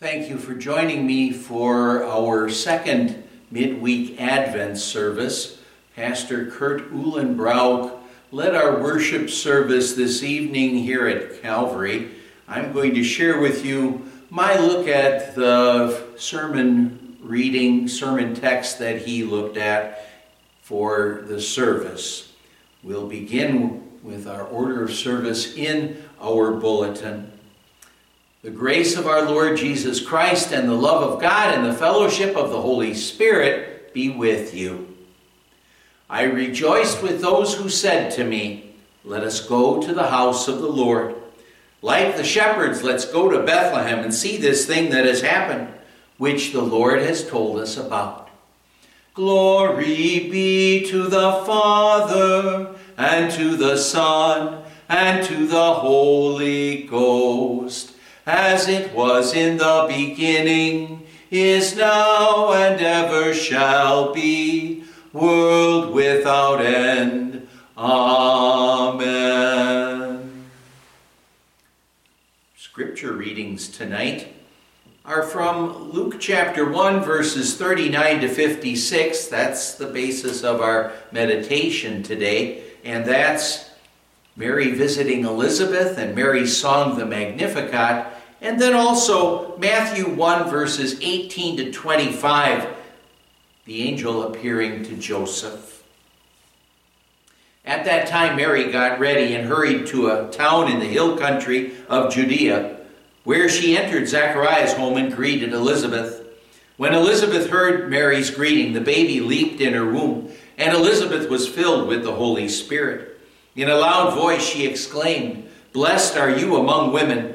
Thank you for joining me for our second midweek Advent service. Pastor Kurt Uhlenbrauk led our worship service this evening here at Calvary. I'm going to share with you my look at the sermon reading, sermon text that he looked at for the service. We'll begin with our order of service in our bulletin. The grace of our Lord Jesus Christ and the love of God and the fellowship of the Holy Spirit be with you. I rejoiced with those who said to me, Let us go to the house of the Lord. Like the shepherds, let's go to Bethlehem and see this thing that has happened, which the Lord has told us about. Glory be to the Father, and to the Son, and to the Holy Ghost as it was in the beginning, is now, and ever shall be, world without end. Amen. Scripture readings tonight are from Luke chapter 1, verses 39 to 56. That's the basis of our meditation today, and that's Mary visiting Elizabeth and Mary's song, the Magnificat, and then also Matthew 1, verses 18 to 25, the angel appearing to Joseph. At that time, Mary got ready and hurried to a town in the hill country of Judea, where she entered Zachariah's home and greeted Elizabeth. When Elizabeth heard Mary's greeting, the baby leaped in her womb, and Elizabeth was filled with the Holy Spirit. In a loud voice, she exclaimed, Blessed are you among women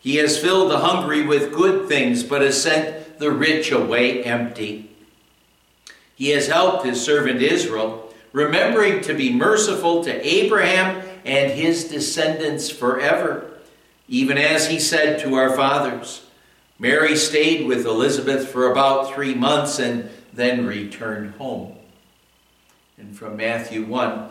He has filled the hungry with good things, but has sent the rich away empty. He has helped his servant Israel, remembering to be merciful to Abraham and his descendants forever, even as he said to our fathers. Mary stayed with Elizabeth for about three months and then returned home. And from Matthew 1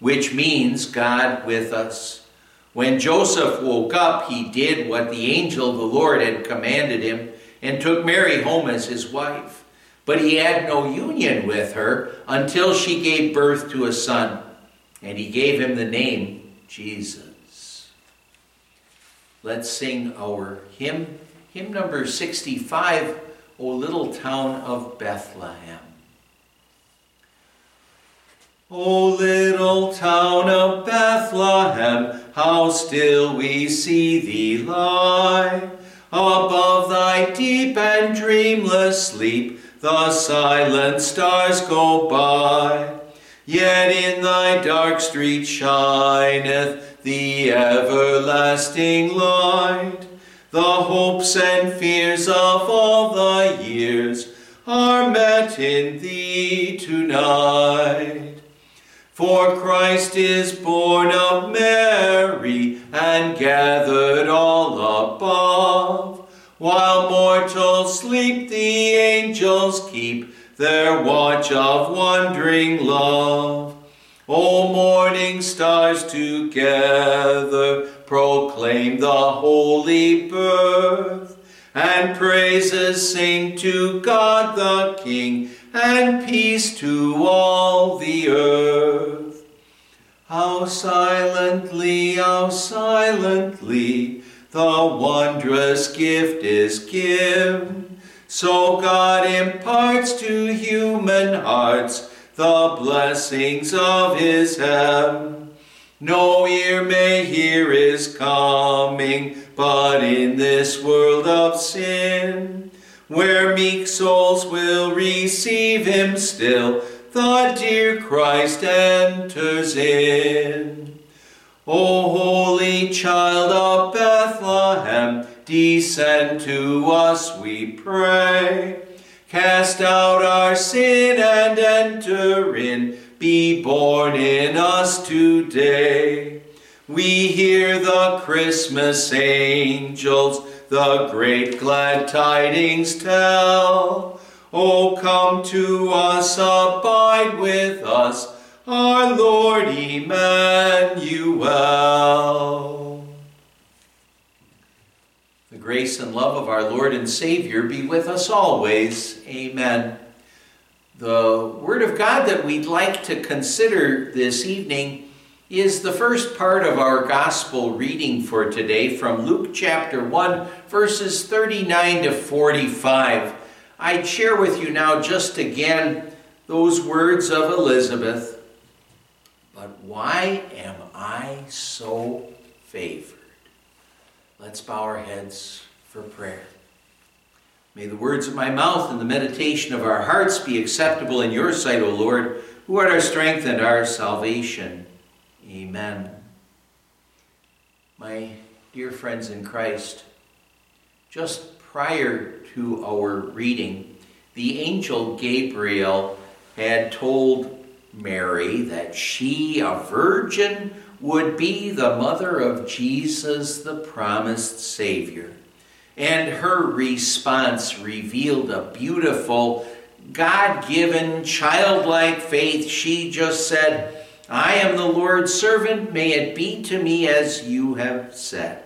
which means God with us. When Joseph woke up, he did what the angel of the Lord had commanded him and took Mary home as his wife. But he had no union with her until she gave birth to a son, and he gave him the name Jesus. Let's sing our hymn, hymn number 65, O Little Town of Bethlehem. O little town of Bethlehem, how still we see thee lie. Above thy deep and dreamless sleep, the silent stars go by. Yet in thy dark street shineth the everlasting light. The hopes and fears of all the years are met in thee tonight. For Christ is born of Mary and gathered all above. While mortals sleep, the angels keep their watch of wondering love. O morning stars together proclaim the holy birth, and praises sing to God the King, and peace to all the earth. How silently, how silently the wondrous gift is given. So God imparts to human hearts the blessings of his heaven. No ear may hear his coming, but in this world of sin, where meek souls will receive him still, the dear Christ enters in. O holy child of Bethlehem, descend to us, we pray. Cast out our sin and enter in, be born in us today. We hear the Christmas angels the great glad tidings tell. O come to us, abide with us, our Lord Emmanuel. The grace and love of our Lord and Savior be with us always. Amen. The Word of God that we'd like to consider this evening is the first part of our gospel reading for today from Luke chapter 1, verses 39 to 45. I'd share with you now just again those words of Elizabeth. But why am I so favored? Let's bow our heads for prayer. May the words of my mouth and the meditation of our hearts be acceptable in your sight, O Lord, who art our strength and our salvation. Amen. My dear friends in Christ, just prior to our reading, the angel Gabriel had told Mary that she, a virgin, would be the mother of Jesus, the promised Savior. And her response revealed a beautiful, God given, childlike faith. She just said, I am the Lord's servant, may it be to me as you have said.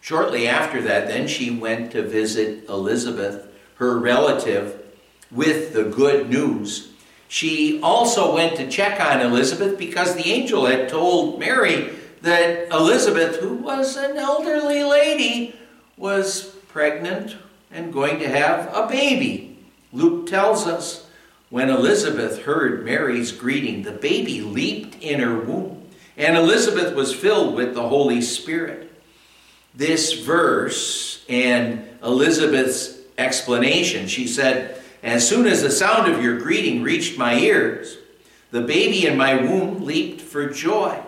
Shortly after that, then she went to visit Elizabeth, her relative, with the good news. She also went to check on Elizabeth because the angel had told Mary that Elizabeth, who was an elderly lady, was pregnant and going to have a baby. Luke tells us when Elizabeth heard Mary's greeting, the baby leaped in her womb, and Elizabeth was filled with the Holy Spirit. This verse and Elizabeth's explanation, she said, As soon as the sound of your greeting reached my ears, the baby in my womb leaped for joy.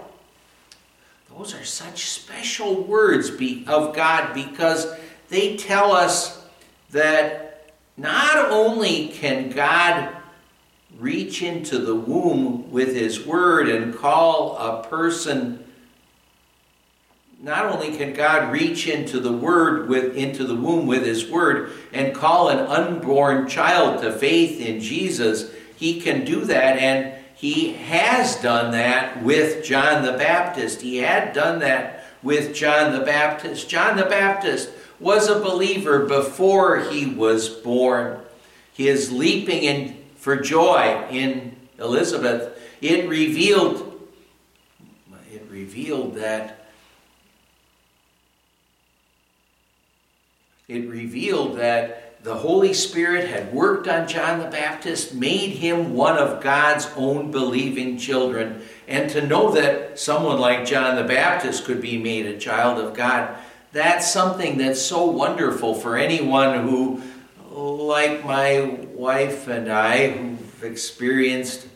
Those are such special words of God because they tell us that not only can God reach into the womb with his word and call a person not only can God reach into the word with into the womb with his word and call an unborn child to faith in Jesus, he can do that and he has done that with John the Baptist. He had done that with John the Baptist. John the Baptist was a believer before he was born. His leaping in for joy in Elizabeth, it revealed it revealed that it revealed that the Holy Spirit had worked on John the Baptist, made him one of God's own believing children. And to know that someone like John the Baptist could be made a child of God, that's something that's so wonderful for anyone who like my wife and I, who've experienced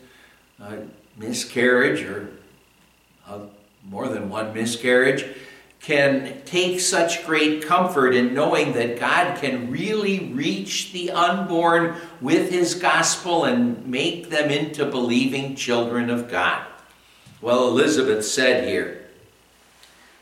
a miscarriage or more than one miscarriage, can take such great comfort in knowing that God can really reach the unborn with His gospel and make them into believing children of God. Well, Elizabeth said here,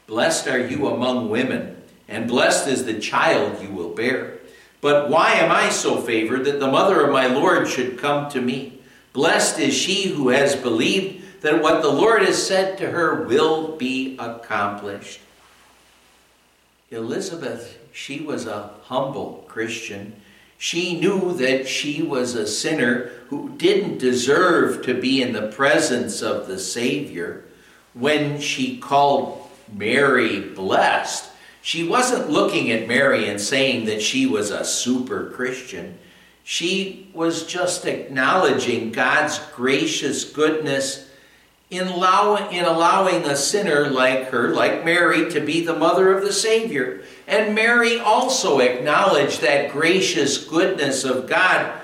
Blessed are you among women, and blessed is the child you will bear. But why am I so favored that the mother of my Lord should come to me? Blessed is she who has believed that what the Lord has said to her will be accomplished. Elizabeth, she was a humble Christian. She knew that she was a sinner who didn't deserve to be in the presence of the Savior. When she called Mary blessed, she wasn't looking at Mary and saying that she was a super Christian. She was just acknowledging God's gracious goodness in, allow, in allowing a sinner like her, like Mary, to be the mother of the Savior. And Mary also acknowledged that gracious goodness of God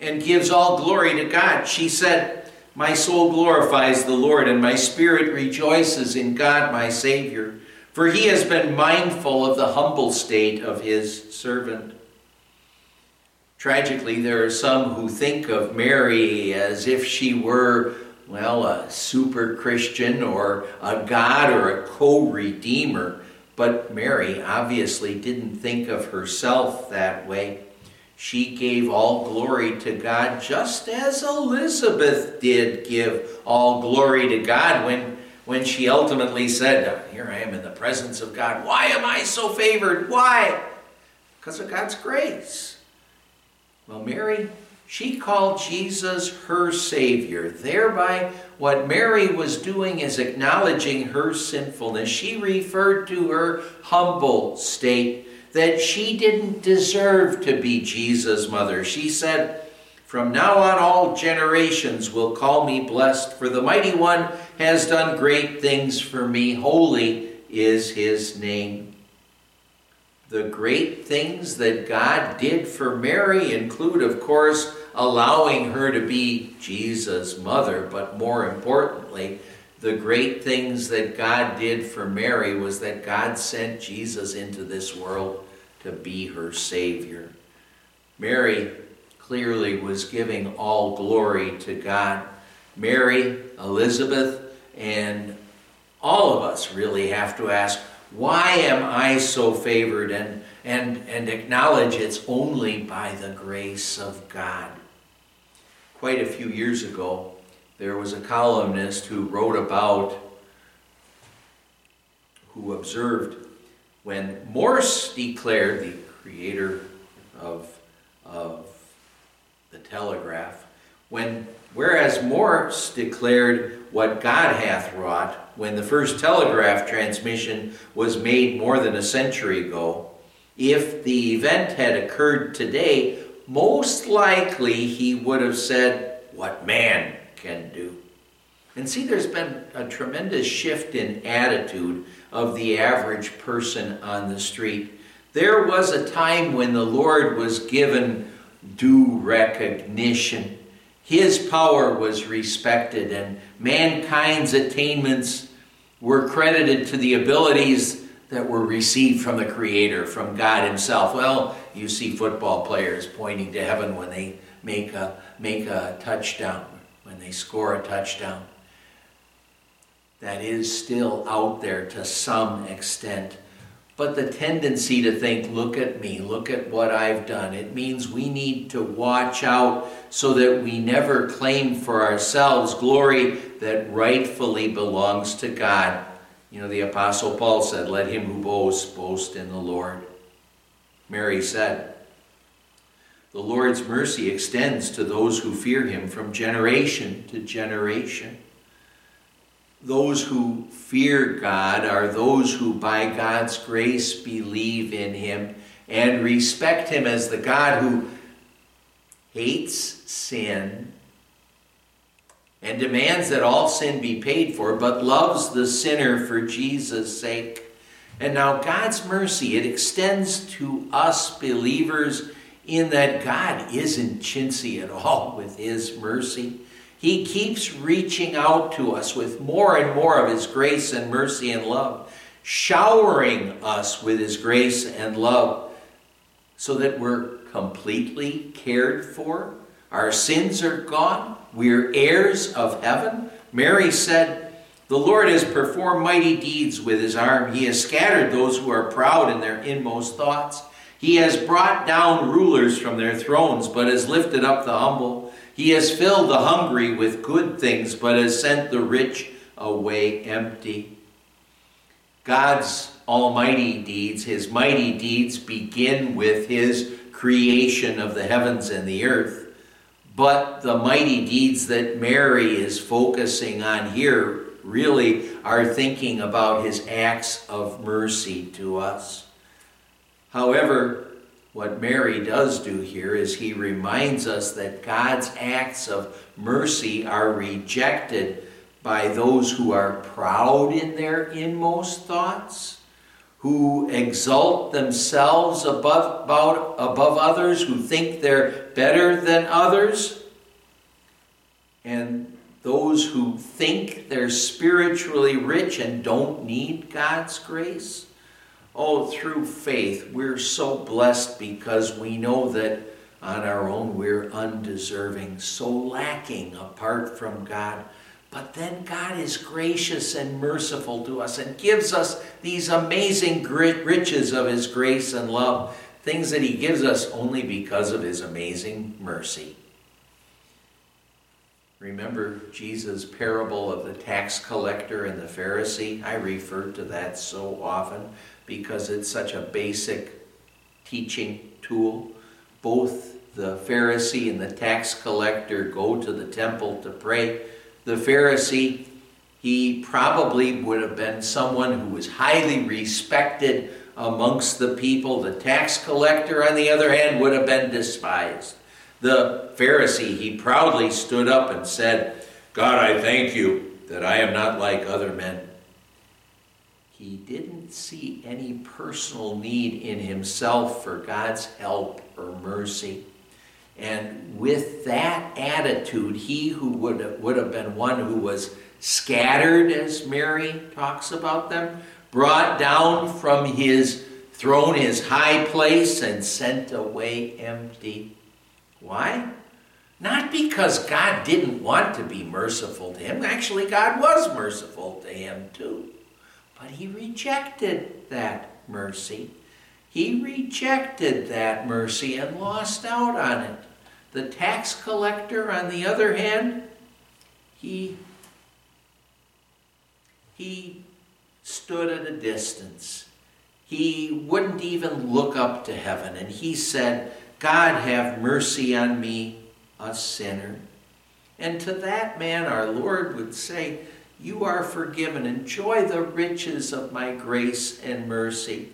and gives all glory to God. She said, My soul glorifies the Lord, and my spirit rejoices in God my Savior, for he has been mindful of the humble state of his servant. Tragically, there are some who think of Mary as if she were well, a super Christian or a God or a co redeemer. But Mary obviously didn't think of herself that way. She gave all glory to God just as Elizabeth did give all glory to God when, when she ultimately said, Here I am in the presence of God. Why am I so favored? Why? Because of God's grace. Well, Mary she called Jesus her Savior. Thereby, what Mary was doing is acknowledging her sinfulness. She referred to her humble state that she didn't deserve to be Jesus' mother. She said, From now on, all generations will call me blessed, for the Mighty One has done great things for me. Holy is his name. The great things that God did for Mary include, of course, allowing her to be Jesus' mother, but more importantly, the great things that God did for Mary was that God sent Jesus into this world to be her Savior. Mary clearly was giving all glory to God. Mary, Elizabeth, and all of us really have to ask, why am I so favored? And, and, and acknowledge it's only by the grace of God. Quite a few years ago, there was a columnist who wrote about, who observed when Morse declared, the creator of, of the telegraph, when whereas Morse declared what God hath wrought, when the first telegraph transmission was made more than a century ago, if the event had occurred today, most likely he would have said, What man can do. And see, there's been a tremendous shift in attitude of the average person on the street. There was a time when the Lord was given due recognition. His power was respected, and mankind's attainments were credited to the abilities that were received from the Creator, from God Himself. Well, you see football players pointing to heaven when they make a, make a touchdown, when they score a touchdown. That is still out there to some extent. But the tendency to think, look at me, look at what I've done, it means we need to watch out so that we never claim for ourselves glory that rightfully belongs to God. You know, the Apostle Paul said, Let him who boasts boast in the Lord. Mary said, The Lord's mercy extends to those who fear him from generation to generation. Those who fear God are those who, by God's grace, believe in Him and respect Him as the God who hates sin and demands that all sin be paid for, but loves the sinner for Jesus' sake. And now, God's mercy, it extends to us believers in that God isn't chintzy at all with His mercy. He keeps reaching out to us with more and more of His grace and mercy and love, showering us with His grace and love so that we're completely cared for. Our sins are gone. We're heirs of heaven. Mary said, The Lord has performed mighty deeds with his arm. He has scattered those who are proud in their inmost thoughts. He has brought down rulers from their thrones, but has lifted up the humble. He has filled the hungry with good things, but has sent the rich away empty. God's almighty deeds, his mighty deeds, begin with his creation of the heavens and the earth. But the mighty deeds that Mary is focusing on here really are thinking about his acts of mercy to us. However, what Mary does do here is he reminds us that God's acts of mercy are rejected by those who are proud in their inmost thoughts, who exalt themselves above, about, above others, who think they're better than others, and those who think they're spiritually rich and don't need God's grace. Oh, through faith, we're so blessed because we know that on our own we're undeserving, so lacking apart from God. But then God is gracious and merciful to us and gives us these amazing riches of His grace and love, things that He gives us only because of His amazing mercy. Remember Jesus' parable of the tax collector and the Pharisee? I refer to that so often because it's such a basic teaching tool. Both the Pharisee and the tax collector go to the temple to pray. The Pharisee, he probably would have been someone who was highly respected amongst the people. The tax collector, on the other hand, would have been despised. The Pharisee, he proudly stood up and said, God, I thank you that I am not like other men he didn't see any personal need in himself for God's help or mercy. And with that attitude, he who would have, would have been one who was scattered, as Mary talks about them, brought down from his throne, his high place, and sent away empty. Why? Not because God didn't want to be merciful to him. Actually, God was merciful to him too. But he rejected that mercy. He rejected that mercy and lost out on it. The tax collector, on the other hand, he, he stood at a distance. He wouldn't even look up to heaven. And he said, God, have mercy on me, a sinner. And to that man, our Lord would say, you are forgiven. Enjoy the riches of my grace and mercy.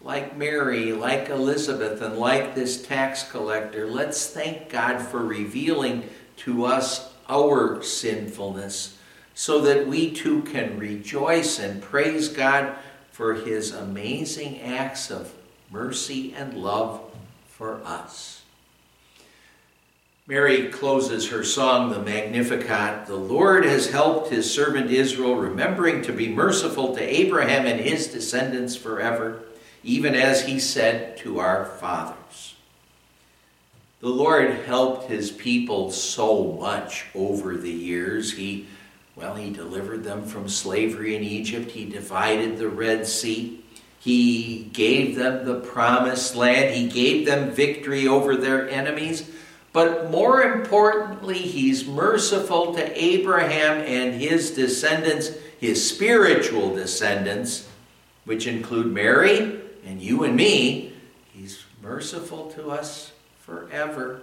Like Mary, like Elizabeth, and like this tax collector, let's thank God for revealing to us our sinfulness so that we too can rejoice and praise God for his amazing acts of mercy and love for us. Mary closes her song, the Magnificat. The Lord has helped his servant Israel, remembering to be merciful to Abraham and his descendants forever, even as he said to our fathers. The Lord helped his people so much over the years. He, well, he delivered them from slavery in Egypt, he divided the Red Sea. He gave them the promised land. He gave them victory over their enemies. But more importantly, he's merciful to Abraham and his descendants, his spiritual descendants, which include Mary and you and me. He's merciful to us forever.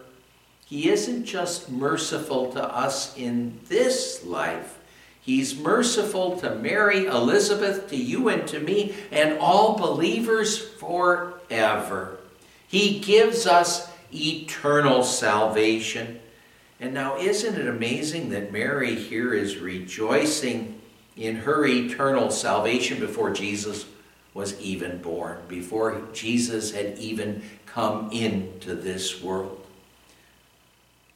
He isn't just merciful to us in this life. He's merciful to Mary, Elizabeth, to you and to me, and all believers forever. He gives us eternal salvation. And now, isn't it amazing that Mary here is rejoicing in her eternal salvation before Jesus was even born, before Jesus had even come into this world.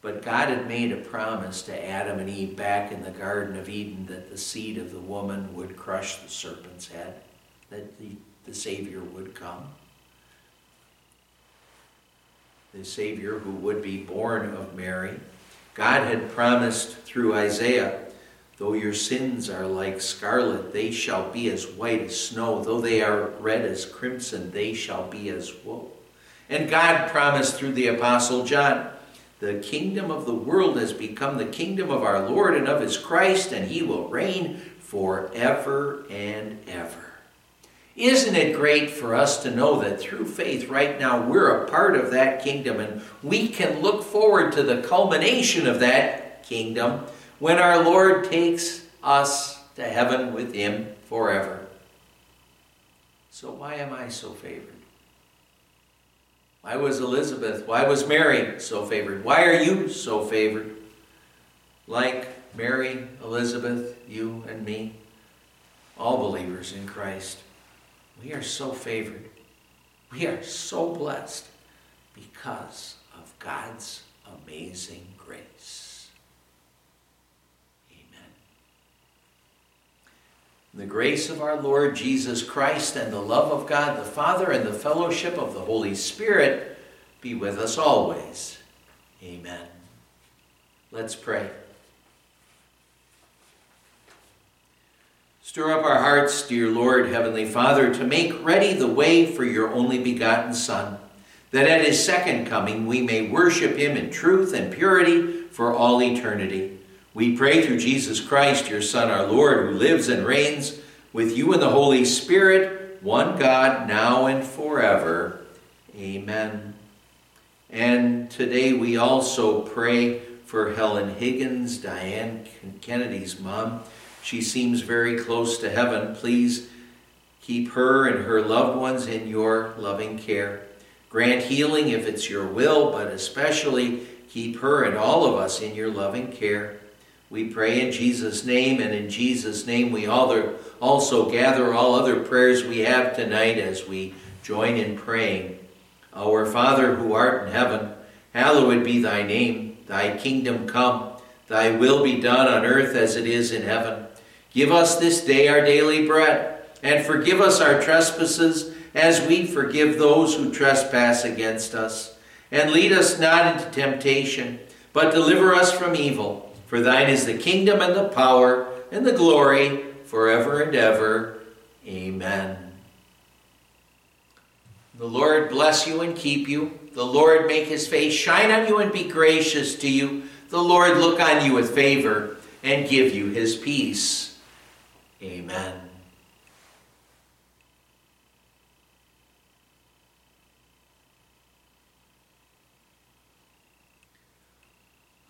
But God had made a promise to Adam and Eve back in the Garden of Eden that the seed of the woman would crush the serpent's head, that the, the Savior would come. The Savior who would be born of Mary. God had promised through Isaiah, though your sins are like scarlet, they shall be as white as snow. Though they are red as crimson, they shall be as wool. And God promised through the Apostle John, the kingdom of the world has become the kingdom of our Lord and of his Christ, and he will reign forever and ever. Isn't it great for us to know that through faith right now we're a part of that kingdom and we can look forward to the culmination of that kingdom when our Lord takes us to heaven with him forever? So, why am I so favored? Why was Elizabeth, why was Mary so favored? Why are you so favored? Like Mary, Elizabeth, you and me, all believers in Christ, we are so favored. We are so blessed because of God's amazing grace. Amen. The grace of our Lord Jesus Christ and the love of God the Father and the fellowship of the Holy Spirit be with us always. Amen. Let's pray. Stir up our hearts, dear Lord, Heavenly Father, to make ready the way for your only begotten Son, that at his second coming we may worship him in truth and purity for all eternity. We pray through Jesus Christ, your Son, our Lord, who lives and reigns with you in the Holy Spirit, one God, now and forever. Amen. And today we also pray for Helen Higgins, Diane Kennedy's mom. She seems very close to heaven. Please keep her and her loved ones in your loving care. Grant healing if it's your will, but especially keep her and all of us in your loving care. We pray in Jesus' name, and in Jesus' name we also gather all other prayers we have tonight as we join in praying. Our Father who art in heaven, hallowed be thy name. Thy kingdom come, thy will be done on earth as it is in heaven. Give us this day our daily bread, and forgive us our trespasses as we forgive those who trespass against us. And lead us not into temptation, but deliver us from evil. For thine is the kingdom and the power and the glory forever and ever. Amen. The Lord bless you and keep you. The Lord make his face shine on you and be gracious to you. The Lord look on you with favor and give you his peace. Amen.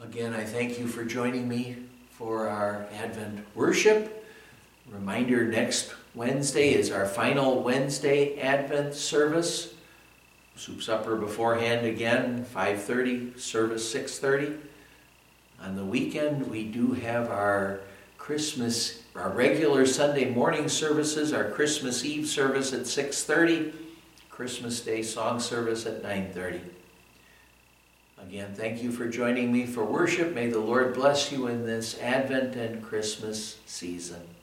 Again, I thank you for joining me for our Advent worship. Reminder next Wednesday is our final Wednesday Advent service. Soup supper beforehand again, 5:30, service 6:30. On the weekend we do have our Christmas our regular Sunday morning services, our Christmas Eve service at 6:30, Christmas Day song service at 9:30. Again, thank you for joining me for worship. May the Lord bless you in this Advent and Christmas season.